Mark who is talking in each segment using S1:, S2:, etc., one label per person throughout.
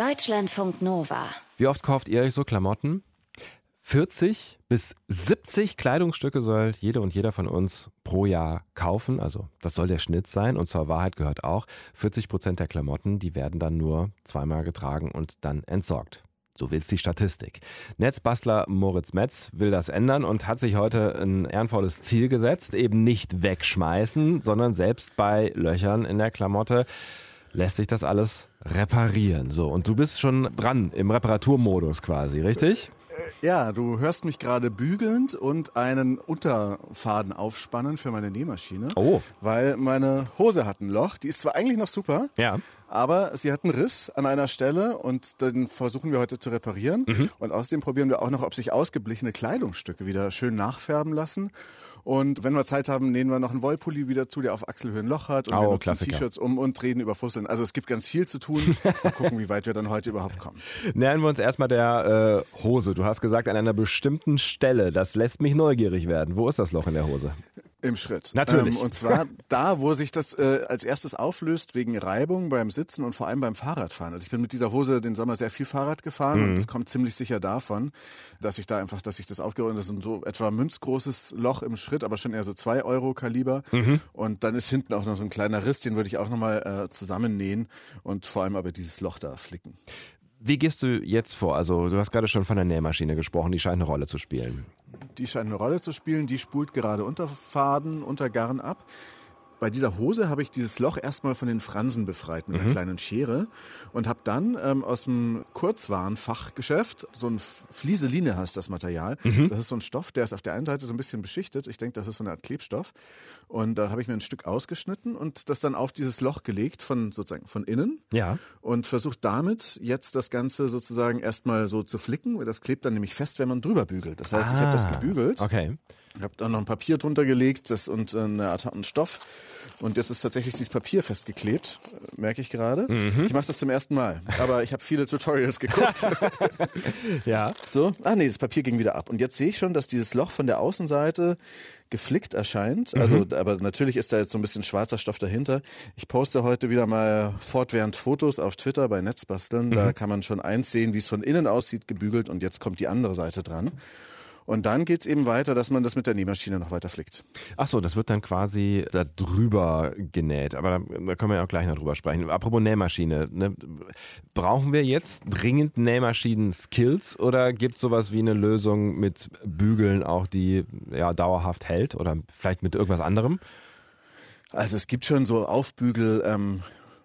S1: Deutschlandfunk Nova.
S2: Wie oft kauft ihr euch so Klamotten? 40 bis 70 Kleidungsstücke soll jede und jeder von uns pro Jahr kaufen. Also das soll der Schnitt sein. Und zur Wahrheit gehört auch, 40 Prozent der Klamotten, die werden dann nur zweimal getragen und dann entsorgt. So will es die Statistik. Netzbastler Moritz Metz will das ändern und hat sich heute ein ehrenvolles Ziel gesetzt, eben nicht wegschmeißen, sondern selbst bei Löchern in der Klamotte lässt sich das alles reparieren. So, und du bist schon dran im Reparaturmodus quasi, richtig?
S3: Ja, du hörst mich gerade bügelnd und einen Unterfaden aufspannen für meine Nähmaschine.
S2: Oh.
S3: Weil meine Hose hat ein Loch. Die ist zwar eigentlich noch super,
S2: Ja.
S3: aber sie hat einen Riss an einer Stelle und den versuchen wir heute zu reparieren.
S2: Mhm.
S3: Und außerdem probieren wir auch noch, ob sich ausgeblichene Kleidungsstücke wieder schön nachfärben lassen. Und wenn wir Zeit haben, nähen wir noch einen Wollpulli wieder zu, der auf Achselhöhe ein Loch hat. Und
S2: Oh,
S3: wir nutzen. T-Shirts um und reden über Fusseln. Also es gibt ganz viel zu tun. Mal gucken, wie weit wir dann heute überhaupt kommen.
S2: Nähern wir uns erstmal der äh, Hose. Du hast gesagt, an einer bestimmten Stelle. Das lässt mich neugierig werden. Wo ist das Loch in der Hose?
S3: Im Schritt.
S2: Natürlich.
S3: Ähm, und zwar da, wo sich das äh, als erstes auflöst wegen Reibung beim Sitzen und vor allem beim Fahrradfahren. Also ich bin mit dieser Hose den Sommer sehr viel Fahrrad gefahren
S2: Mhm.
S3: und das kommt ziemlich sicher davon, dass ich da einfach, dass ich das aufgerollt Das ist so etwa münzgroßes Loch im Schritt, aber schon eher so zwei Euro Kaliber.
S2: Mhm.
S3: Und dann ist hinten auch noch so ein kleiner Riss, den würde ich auch nochmal äh, zusammennähen und vor allem aber dieses Loch da flicken.
S2: Wie gehst du jetzt vor? Also, du hast gerade schon von der Nähmaschine gesprochen, die scheint eine Rolle zu spielen.
S3: Die scheint eine Rolle zu spielen. Die spult gerade Unterfaden, unter Garn ab. Bei dieser Hose habe ich dieses Loch erstmal von den Fransen befreit mit einer kleinen Schere und habe dann ähm, aus dem Kurzwarenfachgeschäft so ein Flieseline heißt das Material. Das ist so ein Stoff, der ist auf der einen Seite so ein bisschen beschichtet. Ich denke, das ist so eine Art Klebstoff. Und da habe ich mir ein Stück ausgeschnitten und das dann auf dieses Loch gelegt von sozusagen von innen
S2: Ja.
S3: und versucht damit jetzt das Ganze sozusagen erstmal so zu flicken. Das klebt dann nämlich fest, wenn man drüber bügelt. Das heißt, ich habe das
S2: Ah,
S3: gebügelt.
S2: Okay.
S3: Ich habe dann noch ein Papier drunter gelegt das, und äh, eine Art einen Stoff. Und jetzt ist tatsächlich dieses Papier festgeklebt, äh, merke ich gerade. Ich mache das zum ersten Mal, aber ich habe viele Tutorials geguckt.
S2: Ja.
S3: so, ah nee, das Papier ging wieder ab. Und jetzt sehe ich schon, dass dieses Loch von der Außenseite geflickt erscheint. Also, aber natürlich ist da jetzt so ein bisschen schwarzer Stoff dahinter. Ich poste heute wieder mal fortwährend Fotos auf Twitter bei Netzbasteln. Da kann man schon eins sehen, wie es von innen aussieht, gebügelt. Und jetzt kommt die andere Seite dran. Und dann geht's eben weiter, dass man das mit der Nähmaschine noch weiter flickt.
S2: Ach so, das wird dann quasi da drüber genäht. Aber da, da können wir ja auch gleich noch drüber sprechen. Apropos Nähmaschine. Ne? Brauchen wir jetzt dringend Nähmaschinen-Skills oder gibt es sowas wie eine Lösung mit Bügeln auch, die ja dauerhaft hält oder vielleicht mit irgendwas anderem?
S3: Also es gibt schon so Aufbügel. Ähm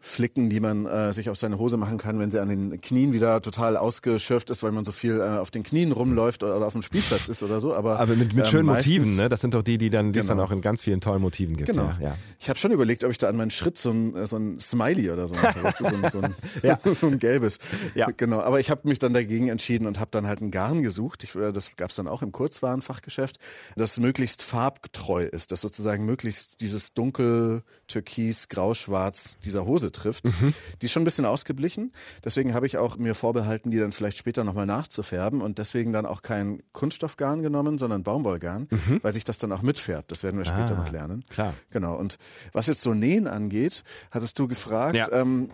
S3: Flicken, die man äh, sich auf seine Hose machen kann, wenn sie an den Knien wieder total ausgeschürft ist, weil man so viel äh, auf den Knien rumläuft oder, oder auf dem Spielplatz ist oder so. Aber,
S2: Aber mit, mit
S3: ähm,
S2: schönen
S3: meistens-
S2: Motiven, ne? Das sind doch die, die dann, die es dann
S3: Genau.
S2: auch in ganz vielen tollen Motiven gibt.
S3: Genau.
S2: Ja, ja.
S3: Ich habe schon überlegt, ob ich da an meinen Schritt so ein, äh, so ein Smiley oder so mache, weißt du, so ein, so ein,
S2: Ja.
S3: so ein gelbes.
S2: Ja.
S3: Genau. Aber ich habe mich dann dagegen entschieden und habe dann halt ein Garn gesucht. Ich, äh, das gab es dann auch im Kurzwarenfachgeschäft, das möglichst farbgetreu ist, das sozusagen möglichst dieses dunkel, türkis, grau-schwarz dieser Hose trifft.
S2: Mhm.
S3: Die ist schon ein bisschen ausgeblichen. Deswegen habe ich auch mir vorbehalten, die dann vielleicht später nochmal nachzufärben und deswegen dann auch kein Kunststoffgarn genommen, sondern Baumwollgarn, weil sich das dann auch mitfärbt. Das werden wir später
S2: Mhm. Ah,
S3: noch lernen.
S2: klar.
S3: Genau. Und was jetzt so Nähen angeht, hattest du gefragt,
S2: Ja.
S3: ähm,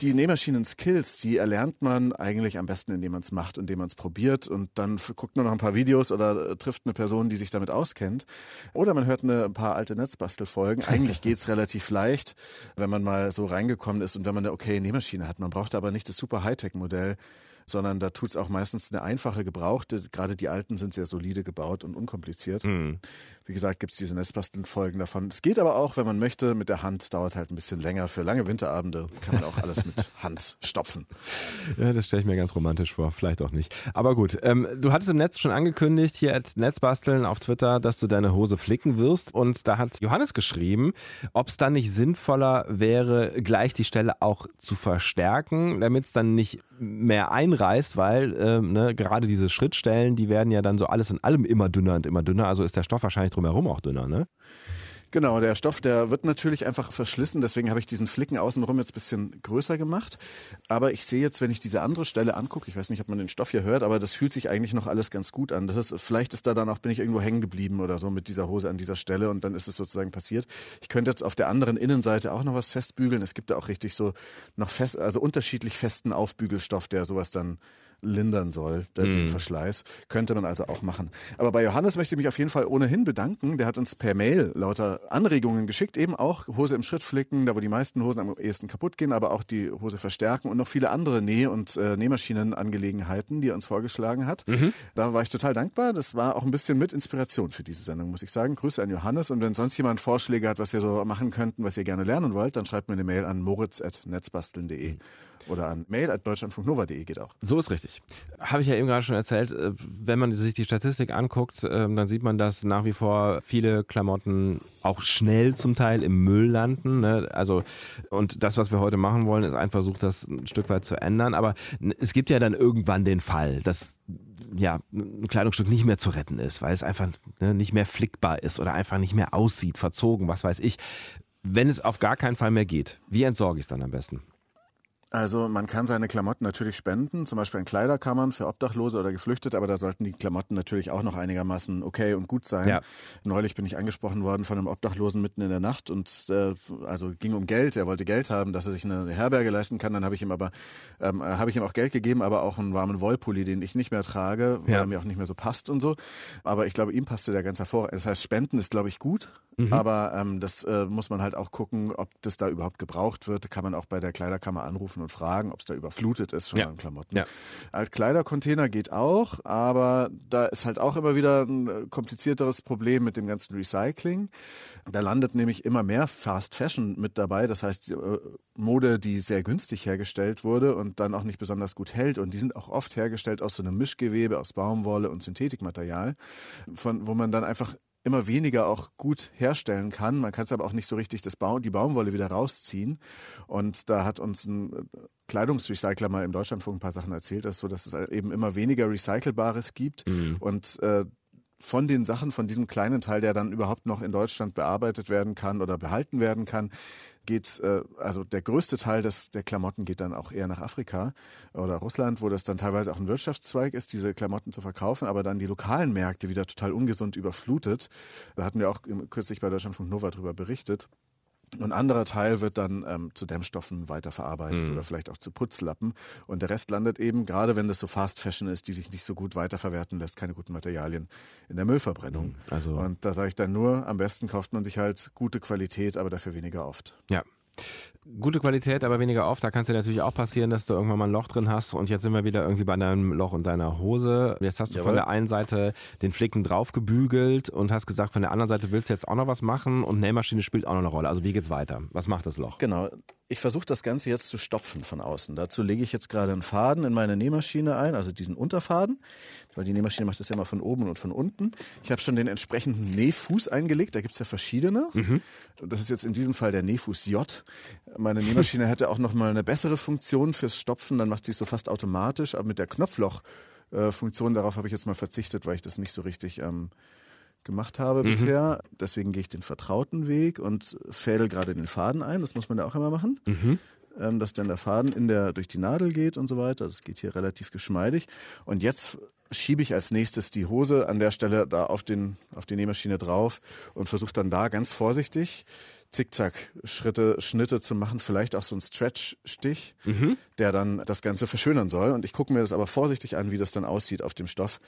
S3: die Nähmaschinen-Skills, die erlernt man eigentlich am besten, indem man es macht, indem man es probiert und dann guckt man noch ein paar Videos oder äh, trifft eine Person, die sich damit auskennt. Oder man hört eine, ein paar alte Netzbastelfolgen. Eigentlich geht's relativ leicht, wenn man mal so reingekommen ist und wenn man eine okay Nähmaschine hat. Man braucht aber nicht das super Hightech-Modell, sondern da tut's auch meistens eine einfache gebrauchte. Gerade die alten sind sehr solide gebaut und unkompliziert. Wie gesagt, gibt's diese Netzbasteln-Folgen davon. Es geht aber auch, wenn man möchte, mit der Hand. Dauert halt ein bisschen länger. Für lange Winterabende kann man auch alles mit Hand stopfen.
S2: Ja, das stelle ich mir ganz romantisch vor, vielleicht auch nicht. Aber gut, ähm, du hattest im Netz schon angekündigt, hier at Netzbasteln auf Twitter, dass du deine Hose flicken wirst. Und da hat Johannes geschrieben, ob es dann nicht sinnvoller wäre, gleich die Stelle auch zu verstärken, damit es dann nicht mehr einreißt, weil ähm, ne, gerade diese Schrittstellen, die werden ja dann so alles in allem immer dünner und immer dünner. Also ist der Stoff wahrscheinlich drumherum auch dünner, ne?
S3: Genau, der Stoff, der wird natürlich einfach verschlissen, deswegen habe ich diesen Flicken außenrum jetzt ein bisschen größer gemacht. Aber ich sehe jetzt, wenn ich diese andere Stelle angucke, ich weiß nicht, ob man den Stoff hier hört, aber das fühlt sich eigentlich noch alles ganz gut an. Das ist, vielleicht ist da dann auch, bin ich irgendwo hängen geblieben oder so mit dieser Hose an dieser Stelle und dann ist es sozusagen passiert. Ich könnte jetzt auf der anderen Innenseite auch noch was festbügeln. Es gibt da auch richtig so noch fest, also unterschiedlich festen Aufbügelstoff, der sowas dann lindern soll, den Verschleiß. Könnte man also auch machen. Aber bei Johannes möchte ich mich auf jeden Fall ohnehin bedanken. Der hat uns per Mail lauter Anregungen geschickt, eben auch Hose im Schritt flicken, da wo die meisten Hosen am ehesten kaputt gehen, aber auch die Hose verstärken und noch viele andere Näh- und äh, Nähmaschinenangelegenheiten, die er uns vorgeschlagen hat. Mhm. Da war ich total dankbar. Das war auch ein bisschen mit Inspiration für diese Sendung, muss ich sagen. Grüße an Johannes und wenn sonst jemand Vorschläge hat, was ihr so machen könnten, was ihr gerne lernen wollt, dann schreibt mir eine Mail an moritz.netzbasteln.de. Mhm. Oder an mail.deutschlandfunknova.de geht auch.
S2: So ist richtig. Habe ich ja eben gerade schon erzählt. Äh, wenn man sich die Statistik anguckt, ähm, dann sieht man, dass nach wie vor viele Klamotten auch schnell zum Teil im Müll landen. Ne? Also, und das, was wir heute machen wollen, ist ein Versuch, das ein Stück weit zu ändern. Aber es gibt ja dann irgendwann den Fall, dass ja, ein Kleidungsstück nicht mehr zu retten ist, weil es einfach ne, nicht mehr flickbar ist oder einfach nicht mehr aussieht, verzogen, was weiß ich. Wenn es auf gar keinen Fall mehr geht, wie entsorge ich es dann am besten?
S3: Also man kann seine Klamotten natürlich spenden, zum Beispiel in Kleiderkammern für Obdachlose oder Geflüchtete, aber da sollten die Klamotten natürlich auch noch einigermaßen okay und gut sein. Ja. Neulich bin ich angesprochen worden von einem Obdachlosen mitten in der Nacht und äh, also ging um Geld. Er wollte Geld haben, dass er sich eine Herberge leisten kann. Dann habe ich ihm aber ähm, habe ich ihm auch Geld gegeben, aber auch einen warmen Wollpulli, den ich nicht mehr trage, weil ja. er mir auch nicht mehr so passt und so. Aber ich glaube, ihm passte der ganz hervorragend. Das heißt, Spenden ist glaube ich gut, mhm. aber ähm, das äh, muss man halt auch gucken, ob das da überhaupt gebraucht wird. Kann man auch bei der Kleiderkammer anrufen anrufen und fragen, ob es da überflutet ist schon ja. an Klamotten. Ja. Altkleidercontainer geht auch, aber da ist halt auch immer wieder ein äh, komplizierteres Problem mit dem ganzen Recycling. Da landet nämlich immer mehr Fast Fashion mit dabei, das heißt äh, Mode, die sehr günstig hergestellt wurde und dann auch nicht besonders gut hält. Und die sind auch oft hergestellt aus so einem Mischgewebe, aus Baumwolle und Synthetikmaterial, von, wo man dann einfach immer weniger auch gut herstellen kann. Man kann es aber auch nicht so richtig das ba die Baumwolle wieder rausziehen. Und da hat uns ein äh, Kleidungsrecycler mal im Deutschlandfunk ein paar Sachen erzählt, dass, so, dass es eben immer weniger Recycelbares gibt. Mhm. Und äh, von den Sachen, von diesem kleinen Teil, der dann überhaupt noch in Deutschland bearbeitet werden kann oder behalten werden kann, geht, äh, also der größte Teil des, der Klamotten geht dann auch eher nach Afrika oder Russland, wo das dann teilweise auch ein Wirtschaftszweig ist, diese Klamotten zu verkaufen, aber dann die lokalen Märkte wieder total ungesund überflutet. Da hatten wir auch kürzlich bei Deutschlandfunk Nova drüber berichtet. Und ein anderer Teil wird dann ähm, zu Dämmstoffen weiterverarbeitet mhm. oder vielleicht auch zu Putzlappen. Und der Rest landet eben, gerade wenn das so Fast Fashion ist, die sich nicht so gut weiterverwerten lässt, keine guten Materialien in der Müllverbrennung. Mhm. Also und da sage ich dann nur, am besten kauft man sich halt gute Qualität, aber dafür weniger oft.
S2: Ja, gute Qualität, aber weniger oft. Da kann es dir natürlich auch passieren, dass du irgendwann mal ein Loch drin hast und jetzt sind wir wieder irgendwie bei deinem Loch in deiner Hose. Jetzt hast du Jawohl. von der einen Seite den Flicken drauf gebügelt und hast gesagt, von der anderen Seite willst du jetzt auch noch was machen und Nähmaschine spielt auch noch eine Rolle. Also wie geht's weiter? Was macht das Loch?
S3: Genau. Ich versuche das Ganze jetzt zu stopfen von außen. Dazu lege ich jetzt gerade einen Faden in meine Nähmaschine ein, also diesen Unterfaden, weil die Nähmaschine macht das ja immer von oben und von unten. Ich habe schon den entsprechenden Nähfuß eingelegt, da gibt es ja verschiedene. Mhm. Das ist jetzt in diesem Fall der Nähfuß J. Meine Nähmaschine hätte auch noch mal eine bessere Funktion fürs Stopfen, dann macht sie es so fast automatisch, aber mit der Knopfloch-Funktion, darauf habe ich jetzt mal verzichtet, weil ich das nicht so richtig ähm, gemacht habe mhm. bisher. Deswegen gehe ich den vertrauten Weg und fädel gerade den Faden ein. Das muss man ja auch immer machen. Mhm. Ähm, dass dann der Faden in der, durch die Nadel geht und so weiter. Das geht hier relativ geschmeidig. Und jetzt schiebe ich als nächstes die Hose an der Stelle da auf, den, auf die Nähmaschine drauf und versuche dann da ganz vorsichtig Zickzack-Schritte, Schnitte zu machen, vielleicht auch so ein Stretch-Stich, mhm. der dann das Ganze verschönern soll. Und ich gucke mir das aber vorsichtig an, wie das dann aussieht auf dem Stoff.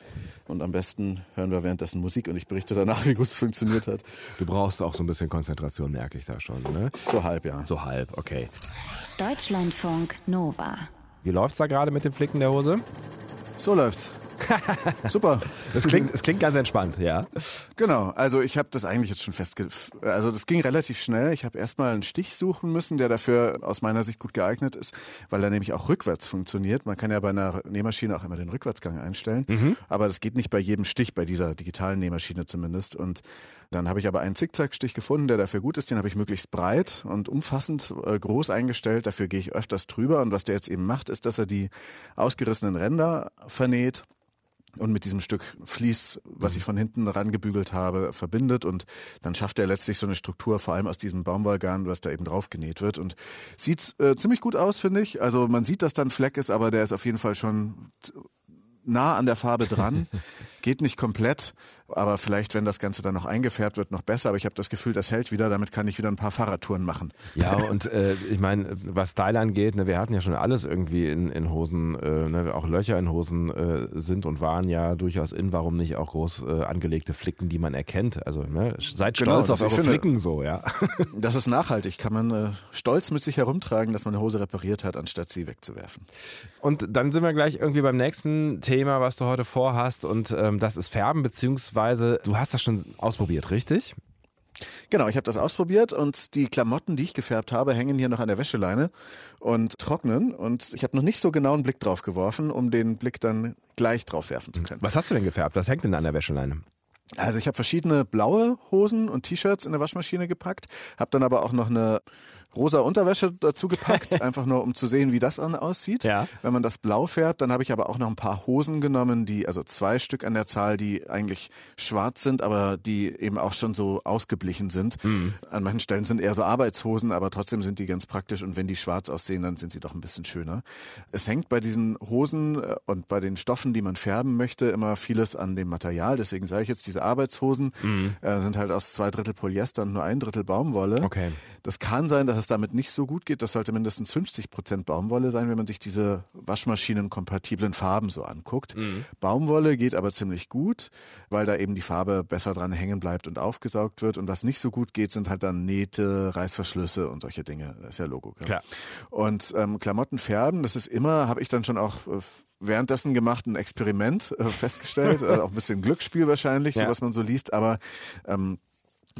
S3: Und am besten hören wir währenddessen Musik und ich berichte danach, wie gut es funktioniert hat.
S2: Du brauchst auch so ein bisschen Konzentration, merke ich da schon, ne?
S3: So halb, ja.
S2: So halb, okay.
S1: Deutschlandfunk Nova.
S2: Wie läuft's da gerade mit dem Flicken der Hose?
S3: So läuft's. Super.
S2: Das klingt, das klingt ganz entspannt, ja.
S3: Genau. Also ich habe das eigentlich jetzt schon festge... Also das ging relativ schnell. Ich habe erstmal einen Stich suchen müssen, der dafür aus meiner Sicht gut geeignet ist, weil er nämlich auch rückwärts funktioniert. Man kann ja bei einer Nähmaschine auch immer den Rückwärtsgang einstellen. Mhm. Aber das geht nicht bei jedem Stich, bei dieser digitalen Nähmaschine zumindest. Und dann habe ich aber einen Zickzackstich gefunden, der dafür gut ist. Den habe ich möglichst breit und umfassend äh, groß eingestellt. Dafür gehe ich öfters drüber. Und was der jetzt eben macht, ist, dass er die ausgerissenen Ränder vernäht und mit diesem Stück Vlies, was ich von hinten rangebügelt habe, verbindet und dann schafft er letztlich so eine Struktur, vor allem aus diesem Baumwollgarn, was da eben drauf genäht wird und sieht äh, ziemlich gut aus, finde ich. Also man sieht, dass da ein Fleck ist, aber der ist auf jeden Fall schon nah an der Farbe dran. Geht nicht komplett, aber vielleicht, wenn das Ganze dann noch eingefärbt wird, noch besser. Aber ich habe das Gefühl, das hält wieder. Damit kann ich wieder ein paar Fahrradtouren machen.
S2: Ja, und äh, ich meine, was Style angeht, ne, wir hatten ja schon alles irgendwie in, in Hosen, äh, ne, auch Löcher in Hosen äh, sind und waren ja durchaus in. Warum nicht auch groß äh, angelegte Flicken, die man erkennt? Also ne, seid
S3: Genau,
S2: stolz auf eure
S3: finde-
S2: Flicken so, ja.
S3: Das ist nachhaltig. Kann man äh, stolz mit sich herumtragen, dass man eine Hose repariert hat, anstatt sie wegzuwerfen.
S2: Und dann sind wir gleich irgendwie beim nächsten Thema, was du heute vorhast. Und ähm, das ist Färben, beziehungsweise du hast das schon ausprobiert, richtig?
S3: Genau, ich habe das ausprobiert und die Klamotten, die ich gefärbt habe, hängen hier noch an der Wäscheleine und trocknen. Und ich habe noch nicht so genau einen Blick drauf geworfen, um den Blick dann gleich drauf werfen zu können.
S2: Was hast du denn gefärbt? Was hängt denn an der Wäscheleine?
S3: Also ich habe verschiedene blaue Hosen und T-Shirts in der Waschmaschine gepackt, habe dann aber auch noch eine rosa Unterwäsche dazu gepackt, einfach nur um zu sehen, wie das an aussieht.
S2: Ja.
S3: Wenn man das blau färbt, dann habe ich aber auch noch ein paar Hosen genommen, die, also zwei Stück an der Zahl, die eigentlich schwarz sind, aber die eben auch schon so ausgeblichen sind. An manchen Stellen sind eher so Arbeitshosen, aber trotzdem sind die ganz praktisch und wenn die schwarz aussehen, dann sind sie doch ein bisschen schöner. Es hängt bei diesen Hosen äh, und bei den Stoffen, die man färben möchte, immer vieles an dem Material. Deswegen sage ich jetzt, diese Arbeitshosen äh, sind halt aus zwei Drittel Polyester und nur ein Drittel Baumwolle.
S2: Okay.
S3: Das kann sein, dass es damit nicht so gut geht. Das sollte mindestens 50 Prozent Baumwolle sein, wenn man sich diese waschmaschinenkompatiblen Farben so anguckt. Baumwolle geht aber ziemlich gut, weil da eben die Farbe besser dran hängen bleibt und aufgesaugt wird. Und was nicht so gut geht, sind halt dann Nähte, Reißverschlüsse und solche Dinge. Das ist ja Logo. gell?
S2: Klar.
S3: Und ähm, Klamotten färben, das ist immer, habe ich dann schon auch äh, währenddessen gemacht, ein Experiment äh, festgestellt. äh, auch ein bisschen Glücksspiel wahrscheinlich, so
S2: Ja.
S3: was man so liest. Aber ähm,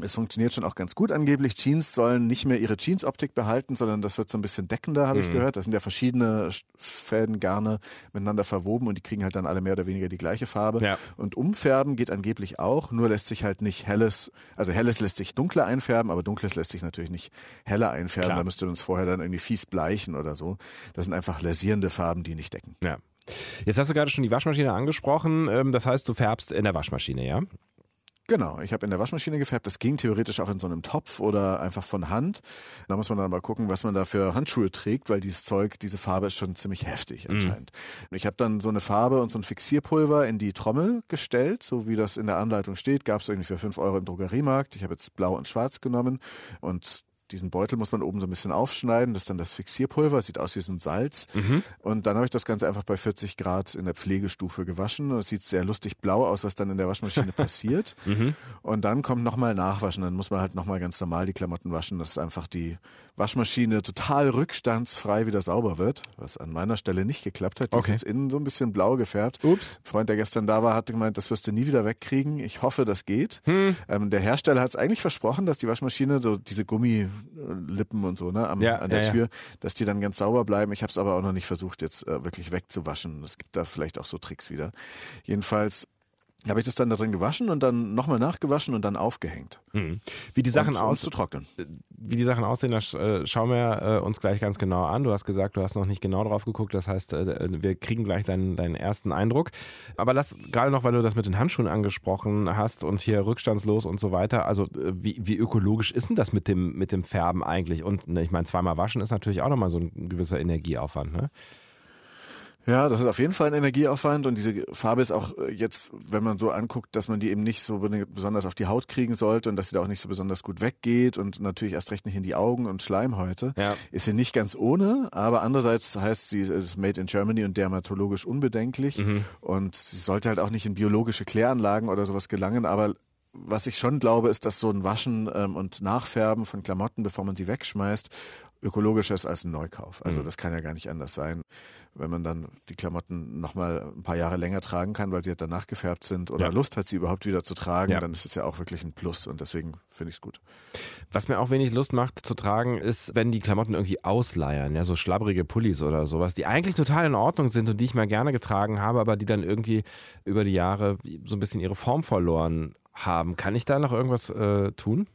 S3: es funktioniert schon auch ganz gut angeblich. Jeans sollen nicht mehr ihre Jeans-Optik behalten, sondern das wird so ein bisschen deckender, habe ich
S2: Mhm.
S3: gehört. Das sind ja verschiedene Sch- Fäden, Garne miteinander verwoben und die kriegen halt dann alle mehr oder weniger die gleiche Farbe.
S2: Ja.
S3: Und umfärben geht angeblich auch, nur lässt sich halt nicht helles, also helles lässt sich dunkler einfärben, aber dunkles lässt sich natürlich nicht heller einfärben.
S2: Klar.
S3: Da müsste man es vorher dann irgendwie fies bleichen oder so. Das sind einfach lasierende Farben, die nicht decken.
S2: Ja. Jetzt hast du gerade schon die Waschmaschine angesprochen. Ähm, Das heißt, du färbst in der Waschmaschine, ja?
S3: Genau, ich habe in der Waschmaschine gefärbt. Das ging theoretisch auch in so einem Topf oder einfach von Hand. Da muss man dann mal gucken, was man da für Handschuhe trägt, weil dieses Zeug, diese Farbe ist schon ziemlich heftig anscheinend. Ich habe dann so eine Farbe und so ein Fixierpulver in die Trommel gestellt, so wie das in der Anleitung steht. Gab es irgendwie für 5 Euro im Drogeriemarkt. Ich habe jetzt blau und schwarz genommen und diesen Beutel muss man oben so ein bisschen aufschneiden. Das ist dann das Fixierpulver. Sieht aus wie so ein Salz. Und dann habe ich das Ganze einfach bei 40 Grad in der Pflegestufe gewaschen. Und es sieht sehr lustig blau aus, was dann in der Waschmaschine passiert. Und dann kommt nochmal Nachwaschen. Dann muss man halt nochmal ganz normal die Klamotten waschen, dass einfach die Waschmaschine total rückstandsfrei wieder sauber wird. Was an meiner Stelle nicht geklappt hat. Die
S2: Okay.
S3: ist jetzt innen so ein bisschen blau gefärbt.
S2: Ups.
S3: Ein Freund, der gestern da war, hat gemeint, das wirst du nie wieder wegkriegen. Ich hoffe, das geht.
S2: Hm.
S3: Ähm, der Hersteller hat es eigentlich versprochen, dass die Waschmaschine so diese Gummilippen und so ne, am,
S2: Ja,
S3: an der
S2: ja, ja.
S3: Tür, dass die dann ganz sauber bleiben. Ich habe es aber auch noch nicht versucht, jetzt äh, wirklich wegzuwaschen. Es gibt da vielleicht auch so Tricks wieder. Jedenfalls habe ich das dann da drin gewaschen und dann nochmal nachgewaschen und dann aufgehängt.
S2: Mhm. Wie die Sachen
S3: um
S2: aus,
S3: trocknen.
S2: wie die Sachen aussehen, das äh, schauen wir äh, uns gleich ganz genau an. Du hast gesagt, du hast noch nicht genau drauf geguckt. Das heißt, äh, wir kriegen gleich deinen, deinen ersten Eindruck. Aber lass gerade noch, weil du das mit den Handschuhen angesprochen hast und hier rückstandslos und so weiter. Also äh, wie, wie ökologisch ist denn das mit dem, mit dem Färben eigentlich? Und ne, ich meine, zweimal waschen ist natürlich auch nochmal so ein gewisser Energieaufwand. Ne?
S3: Ja, das ist auf jeden Fall ein Energieaufwand und diese Farbe ist auch äh, jetzt, wenn man so anguckt, dass man die eben nicht so be- besonders auf die Haut kriegen sollte und dass sie da auch nicht so besonders gut weggeht und natürlich erst recht nicht in die Augen und Schleimhäute.
S2: Ja.
S3: Ist sie nicht ganz ohne, aber andererseits heißt sie, es ist made in Germany und dermatologisch unbedenklich und sie sollte halt auch nicht in biologische Kläranlagen oder sowas gelangen, aber was ich schon glaube, ist, dass so ein Waschen ähm, und Nachfärben von Klamotten, bevor man sie wegschmeißt, ökologischer ist als ein Neukauf. Also das kann ja gar nicht anders sein, wenn man dann die Klamotten nochmal ein paar Jahre länger tragen kann, weil sie halt danach gefärbt sind oder
S2: Ja.
S3: Lust hat, sie überhaupt wieder zu tragen,
S2: Ja.
S3: dann ist es ja auch wirklich ein Plus und deswegen finde ich es gut.
S2: Was mir auch wenig Lust macht zu tragen, ist, wenn die Klamotten irgendwie ausleiern, ja, so schlabbrige Pullis oder sowas, die eigentlich total in Ordnung sind und die ich mal gerne getragen habe, aber die dann irgendwie über die Jahre so ein bisschen ihre Form verloren haben. Kann ich da noch irgendwas äh, tun?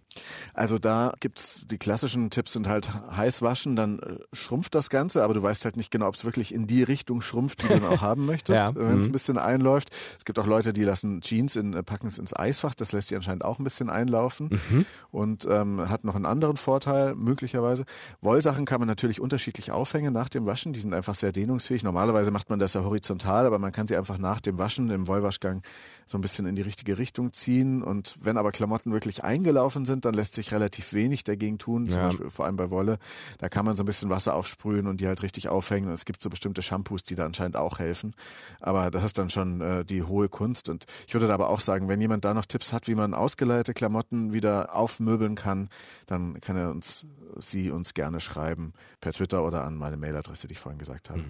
S3: Also da gibt's die klassischen Tipps sind halt heiß waschen, dann äh, schrumpft das Ganze, aber du weißt halt nicht genau, ob es wirklich in die Richtung schrumpft, die du dann auch haben möchtest,
S2: Ja.
S3: wenn es
S2: Mhm.
S3: ein bisschen einläuft. Es gibt auch Leute, die lassen Jeans in, äh, packen es ins Eisfach, das lässt sie anscheinend auch ein bisschen einlaufen
S2: Mhm.
S3: und ähm, hat noch einen anderen Vorteil möglicherweise. Wollsachen kann man natürlich unterschiedlich aufhängen nach dem Waschen, die sind einfach sehr dehnungsfähig. Normalerweise macht man das ja horizontal, aber man kann sie einfach nach dem Waschen im Wollwaschgang so ein bisschen in die richtige Richtung ziehen und wenn aber Klamotten wirklich eingelaufen sind, dann lässt sich relativ wenig dagegen tun, zum
S2: Ja.
S3: Beispiel vor allem bei Wolle. Da kann man so ein bisschen Wasser aufsprühen und die halt richtig aufhängen. Und es gibt so bestimmte Shampoos, die da anscheinend auch helfen. Aber das ist dann schon äh, die hohe Kunst. Und ich würde da aber auch sagen, wenn jemand da noch Tipps hat, wie man ausgeleierte Klamotten wieder aufmöbeln kann, dann kann er uns, sie uns gerne schreiben per Twitter oder an meine Mailadresse, die ich vorhin gesagt habe.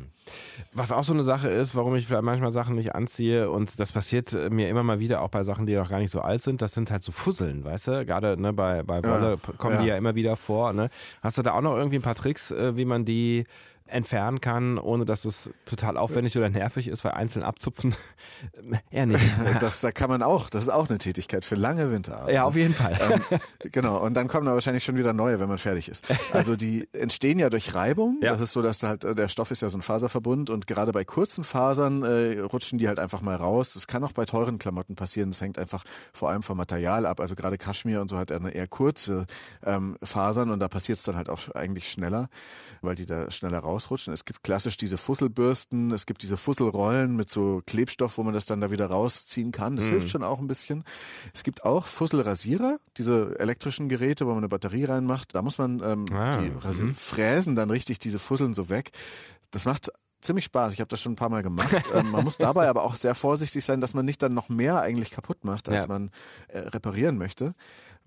S2: Was auch so eine Sache ist, warum ich vielleicht manchmal Sachen nicht anziehe und das passiert äh, mir immer mal wieder auch bei Sachen, die noch gar nicht so alt sind, das sind halt so Fusseln, weißt du? Gerade ne, bei, bei Wolle
S3: Ja,
S2: kommen
S3: ja.
S2: die ja immer wieder vor. Ne? Hast du da auch noch irgendwie ein paar Tricks, äh, wie man die entfernen kann, ohne dass es total aufwendig oder nervig ist, weil einzeln abzupfen eher nicht.
S3: Das, da kann man auch, das ist auch eine Tätigkeit für lange Winterabende.
S2: Ja, auf jeden Fall.
S3: ähm, genau, und dann kommen da wahrscheinlich schon wieder neue, wenn man fertig ist. Also die entstehen ja durch Reibung.
S2: Ja.
S3: Das ist so, dass da halt äh, der Stoff ist ja so ein Faserverbund und gerade bei kurzen Fasern äh, rutschen die halt einfach mal raus. Das kann auch bei teuren Klamotten passieren. Das hängt einfach vor allem vom Material ab. Also gerade Kaschmir und so hat eine eher kurze ähm, Fasern und da passiert es dann halt auch eigentlich schneller, weil die da schneller rausrutschen. Es gibt klassisch diese Fusselbürsten, es gibt diese Fusselrollen mit so Klebstoff, wo man das dann da wieder rausziehen kann. Das hilft schon auch ein bisschen. Es gibt auch Fusselrasierer, diese elektrischen Geräte, wo man eine Batterie reinmacht. Da muss man ähm,
S2: Ah,
S3: die
S2: mhm.
S3: fräsen dann richtig diese Fusseln so weg. Das macht ziemlich Spaß. Ich habe das schon ein paar Mal gemacht. ähm, man muss dabei aber auch sehr vorsichtig sein, dass man nicht dann noch mehr eigentlich kaputt macht, als
S2: Ja.
S3: man äh, reparieren möchte.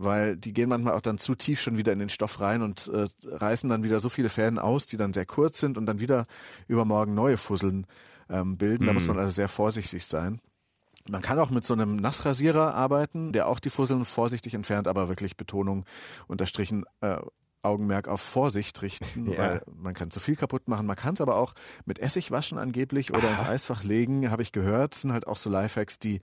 S3: Weil die gehen manchmal auch dann zu tief schon wieder in den Stoff rein und äh, reißen dann wieder so viele Fäden aus, die dann sehr kurz sind und dann wieder übermorgen neue Fusseln ähm, bilden. Da muss man also sehr vorsichtig sein. Man kann auch mit so einem Nassrasierer arbeiten, der auch die Fusseln vorsichtig entfernt, aber wirklich Betonung unterstrichen, äh, Augenmerk auf Vorsicht richten,
S2: Ja.
S3: weil man kann zu viel kaputt machen. Man kann es aber auch mit Essig waschen angeblich oder ins Eisfach legen, habe ich gehört. Das sind halt auch so Lifehacks, die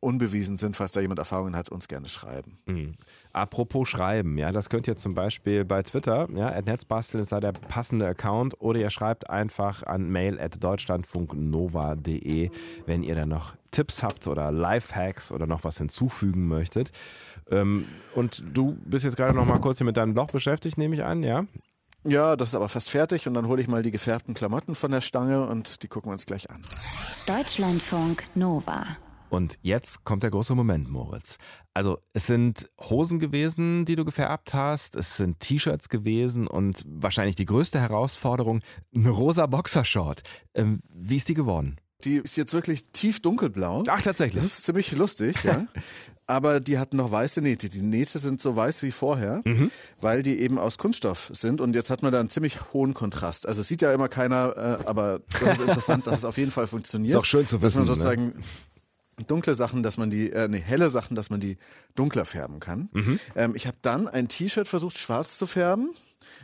S3: unbewiesen sind. Falls da jemand Erfahrungen hat, uns gerne schreiben.
S2: Mhm. Apropos Schreiben, ja, das könnt ihr zum Beispiel bei Twitter, ja, Netzbasteln ist da der passende Account oder ihr schreibt einfach an mail at deutschlandfunknova.de, wenn ihr dann noch Tipps habt oder Lifehacks oder noch was hinzufügen möchtet. Ähm, und du bist jetzt gerade noch mal kurz hier mit deinem Blog beschäftigt, nehme ich an, ja?
S3: Ja, das ist aber fast fertig und dann hole ich mal die gefärbten Klamotten von der Stange und die gucken wir uns gleich an.
S1: Deutschlandfunk Nova.
S2: Und jetzt kommt der große Moment, Moritz. Also es sind Hosen gewesen, die du gefärbt hast, es sind T-Shirts gewesen und wahrscheinlich die größte Herausforderung, eine rosa Boxershort. Ähm, wie ist die geworden?
S3: Die ist jetzt wirklich tief dunkelblau.
S2: Ach, tatsächlich.
S3: Das ist ziemlich lustig, ja. Aber die hatten noch weiße Nähte. Die Nähte sind so weiß wie vorher,
S2: Mhm.
S3: weil die eben aus Kunststoff sind. Und jetzt hat man da einen ziemlich hohen Kontrast. Also es sieht ja immer keiner, äh, aber das ist interessant, dass es auf jeden Fall funktioniert.
S2: Ist auch schön zu
S3: Dass man
S2: wissen, ne?
S3: Dunkle Sachen, dass man die, äh, nee, helle Sachen, dass man die dunkler färben kann.
S2: Mhm.
S3: Ähm, ich habe dann ein T-Shirt versucht, schwarz zu färben.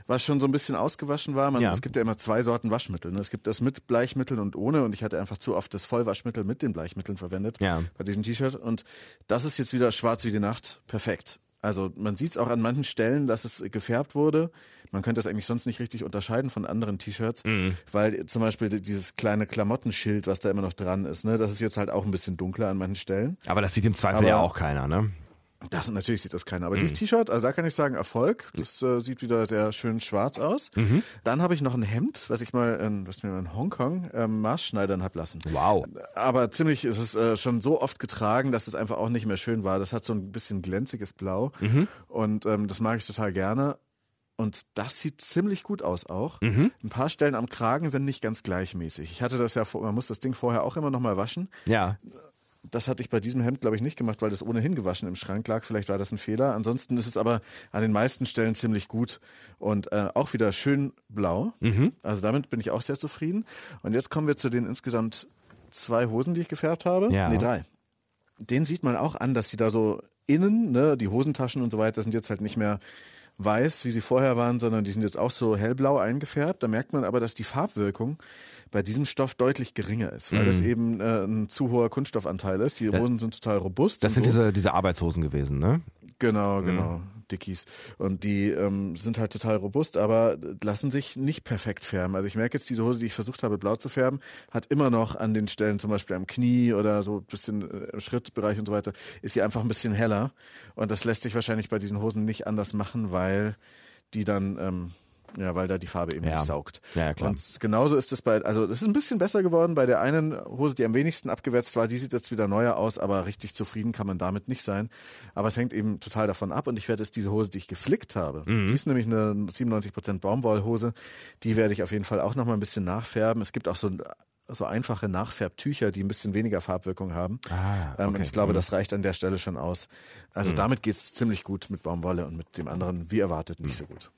S3: Was schon so ein bisschen ausgewaschen war. Man,
S2: Ja.
S3: Es gibt ja immer zwei Sorten Waschmittel. Ne? Es gibt das mit Bleichmitteln und ohne. Und ich hatte einfach zu oft das Vollwaschmittel mit den Bleichmitteln verwendet
S2: Ja.
S3: bei diesem T-Shirt. Und das ist jetzt wieder schwarz wie die Nacht. Perfekt. Also man sieht es auch an manchen Stellen, dass es gefärbt wurde. Man könnte es eigentlich sonst nicht richtig unterscheiden von anderen T-Shirts, weil zum Beispiel dieses kleine Klamottenschild, was da immer noch dran ist, ne, das ist jetzt halt auch ein bisschen dunkler an manchen Stellen.
S2: Aber das sieht im Zweifel
S3: Aber-
S2: ja auch keiner, ne?
S3: Das natürlich sieht das keiner. Aber dieses T-Shirt, also da kann ich sagen Erfolg. Das äh, sieht wieder sehr schön schwarz aus. Dann habe ich noch ein Hemd, was ich mal in, was mir in Hongkong ähm, maßschneidern hab lassen.
S2: Wow.
S3: Aber ziemlich ist es äh, schon so oft getragen, dass es einfach auch nicht mehr schön war. Das hat so ein bisschen glänziges Blau und ähm, das mag ich total gerne. Und das sieht ziemlich gut aus auch. Ein paar Stellen am Kragen sind nicht ganz gleichmäßig. Ich hatte das ja, vor, man muss das Ding vorher auch immer noch mal waschen.
S2: Ja.
S3: Das hatte ich bei diesem Hemd, glaube ich, nicht gemacht, weil das ohnehin gewaschen im Schrank lag. Vielleicht war das ein Fehler. Ansonsten ist es aber an den meisten Stellen ziemlich gut und äh, auch wieder schön blau. Also damit bin ich auch sehr zufrieden. Und jetzt kommen wir zu den insgesamt zwei Hosen, die ich gefärbt habe.
S2: Ja.
S3: Nee, drei. Den sieht man auch an, dass sie da so innen, ne, die Hosentaschen und so weiter sind jetzt halt nicht mehr weiß, wie sie vorher waren, sondern die sind jetzt auch so hellblau eingefärbt. Da merkt man aber, dass die Farbwirkung bei diesem Stoff deutlich geringer ist, weil das eben äh, ein zu hoher Kunststoffanteil ist. Die Hosen sind total robust.
S2: Das sind
S3: so.
S2: diese, diese Arbeitshosen gewesen, ne?
S3: Genau, genau. Dickies. Und die ähm, sind halt total robust, aber lassen sich nicht perfekt färben. Also ich merke jetzt, diese Hose, die ich versucht habe, blau zu färben, hat immer noch an den Stellen, zum Beispiel am Knie oder so ein bisschen äh, im Schrittbereich und so weiter, ist sie einfach ein bisschen heller. Und das lässt sich wahrscheinlich bei diesen Hosen nicht anders machen, weil die dann ähm, ja, weil da die Farbe eben
S2: Ja.
S3: nicht saugt.
S2: Ja, klar.
S3: Und genauso ist es bei, also das ist ein bisschen besser geworden bei der einen Hose, die am wenigsten abgewetzt war. Die sieht jetzt wieder neuer aus, aber richtig zufrieden kann man damit nicht sein. Aber es hängt eben total davon ab. Und ich werde jetzt diese Hose, die ich geflickt habe,
S2: Mhm.
S3: die ist nämlich eine 97% Baumwollhose, die werde ich auf jeden Fall auch noch mal ein bisschen nachfärben. Es gibt auch so so einfache Nachfärbtücher, die ein bisschen weniger Farbwirkung haben.
S2: Ah,
S3: Ähm,
S2: okay.
S3: Und ich glaube,
S2: Mhm.
S3: das reicht an der Stelle schon aus. Also damit geht es ziemlich gut mit Baumwolle und mit dem anderen, wie erwartet, nicht so gut.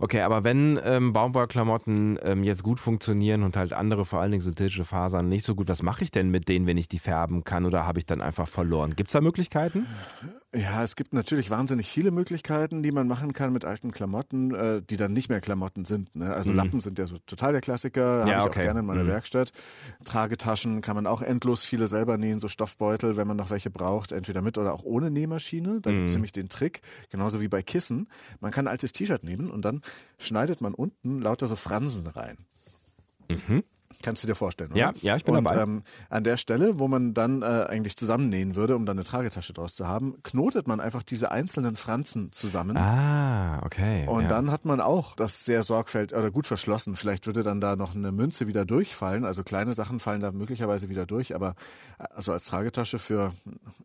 S2: Okay, aber wenn ähm, Baumwollklamotten ähm, jetzt gut funktionieren und halt andere, vor allen Dingen synthetische Fasern, nicht so gut, was mache ich denn mit denen, wenn ich die färben kann oder habe ich dann einfach verloren? Gibt es da Möglichkeiten?
S3: Ja, es gibt natürlich wahnsinnig viele Möglichkeiten, die man machen kann mit alten Klamotten, äh, die dann nicht mehr Klamotten sind. Ne? Also Lappen sind ja so total der Klassiker, habe
S2: Ja,
S3: ich
S2: okay.
S3: auch gerne in meiner
S2: Mhm.
S3: Tragetaschen. Tragetaschen kann man auch endlos viele selber nähen, so Stoffbeutel, wenn man noch welche braucht, entweder mit oder auch ohne Nähmaschine. Da gibt's nämlich den Trick, genauso wie bei Kissen. Man kann ein altes T-Shirt nehmen und dann schneidet man unten lauter so Fransen rein. Kannst du dir vorstellen, oder?
S2: Ja, ja, ich bin
S3: und,
S2: dabei.
S3: Ähm, an der Stelle, wo man dann äh, eigentlich zusammennähen würde, um dann eine Tragetasche draus zu haben, knotet man einfach diese einzelnen Franzen zusammen.
S2: Ah, okay.
S3: Und
S2: ja.
S3: dann hat man auch das sehr sorgfältig oder gut verschlossen. Vielleicht würde dann da noch eine Münze wieder durchfallen. Also kleine Sachen fallen da möglicherweise wieder durch, aber also als Tragetasche für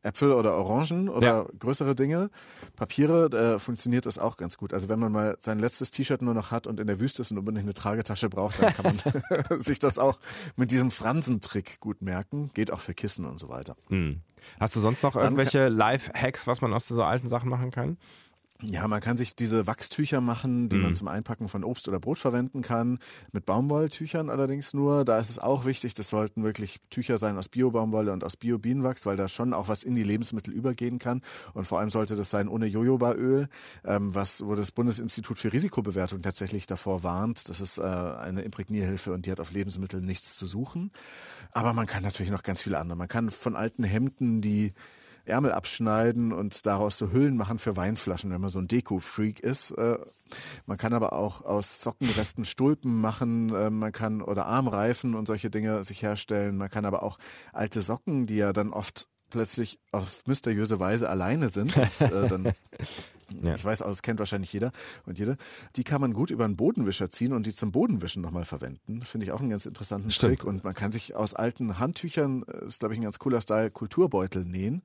S3: Äpfel oder Orangen oder
S2: Ja.
S3: größere Dinge, Papiere, äh, funktioniert das auch ganz gut. Also wenn man mal sein letztes T-Shirt nur noch hat und in der Wüste ist und unbedingt eine Tragetasche braucht, dann kann man sich das auch mit diesem Fransentrick gut merken. Geht auch für Kissen und so weiter.
S2: Hm. Hast du sonst noch irgendwelche Live-Hacks, was man aus so alten Sachen machen kann?
S3: Ja, man kann sich diese Wachstücher machen, die
S2: Mhm.
S3: man zum Einpacken von Obst oder Brot verwenden kann. Mit Baumwolltüchern allerdings nur. Da ist es auch wichtig, das sollten wirklich Tücher sein aus Bio-Baumwolle und aus Bio-Bienenwachs, weil da schon auch was in die Lebensmittel übergehen kann. Und vor allem sollte das sein ohne Jojobaöl, ähm, was, wo das Bundesinstitut für Risikobewertung tatsächlich davor warnt. Das ist äh, eine Imprägnierhilfe und die hat auf Lebensmitteln nichts zu suchen. Aber man kann natürlich noch ganz viele andere. Man kann von alten Hemden die Ärmel abschneiden und daraus so Hüllen machen für Weinflaschen, wenn man so ein Deko-Freak ist. Äh, Man kann aber auch aus Sockenresten Stulpen machen, äh, man kann oder Armreifen und solche Dinge sich herstellen. Man kann aber auch alte Socken, die ja dann oft plötzlich auf mysteriöse Weise alleine sind und äh, dann
S2: Ja.
S3: ich weiß auch, das kennt wahrscheinlich jeder und jede. Die kann man gut über einen Bodenwischer ziehen und die zum Bodenwischen nochmal verwenden. Finde ich auch einen ganz interessanten
S2: Stimmt.
S3: Trick. Und man kann sich aus alten Handtüchern, äh, ist glaube ich ein ganz cooler Style, Kulturbeutel nähen.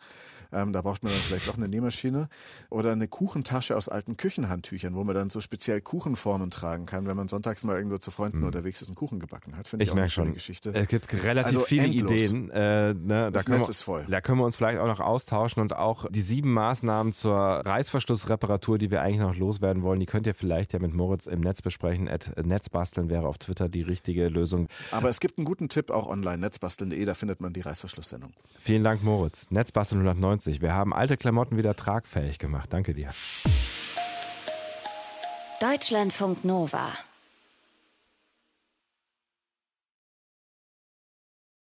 S3: Ähm, da braucht man dann vielleicht auch eine Nähmaschine. Oder eine Kuchentasche aus alten Küchenhandtüchern, wo man dann so speziell Kuchenformen tragen kann, wenn man sonntags mal irgendwo zu Freunden unterwegs ist und Kuchen gebacken hat. Finde ich.
S2: Ich
S3: auch eine
S2: merke
S3: schöne
S2: schon,
S3: Geschichte.
S2: es gibt relativ
S3: Also
S2: viele
S3: endlos.
S2: Ideen. Äh, ne, da,
S3: Das
S2: können
S3: Netz
S2: wir,
S3: ist voll.
S2: da können wir uns vielleicht auch noch austauschen und auch die sieben Maßnahmen zur Reißverschlussreparatur, die wir eigentlich noch loswerden wollen, die könnt ihr vielleicht ja mit Moritz im Netz besprechen. At Netzbasteln wäre auf Twitter die richtige Lösung.
S3: Aber es gibt einen guten Tipp auch online, netzbasteln.de, da findet man die Reißverschlusssendung.
S2: Vielen Dank, Moritz. Netzbasteln 190. Wir haben alte Klamotten wieder tragfähig gemacht. Danke dir.
S1: Deutschlandfunk Nova.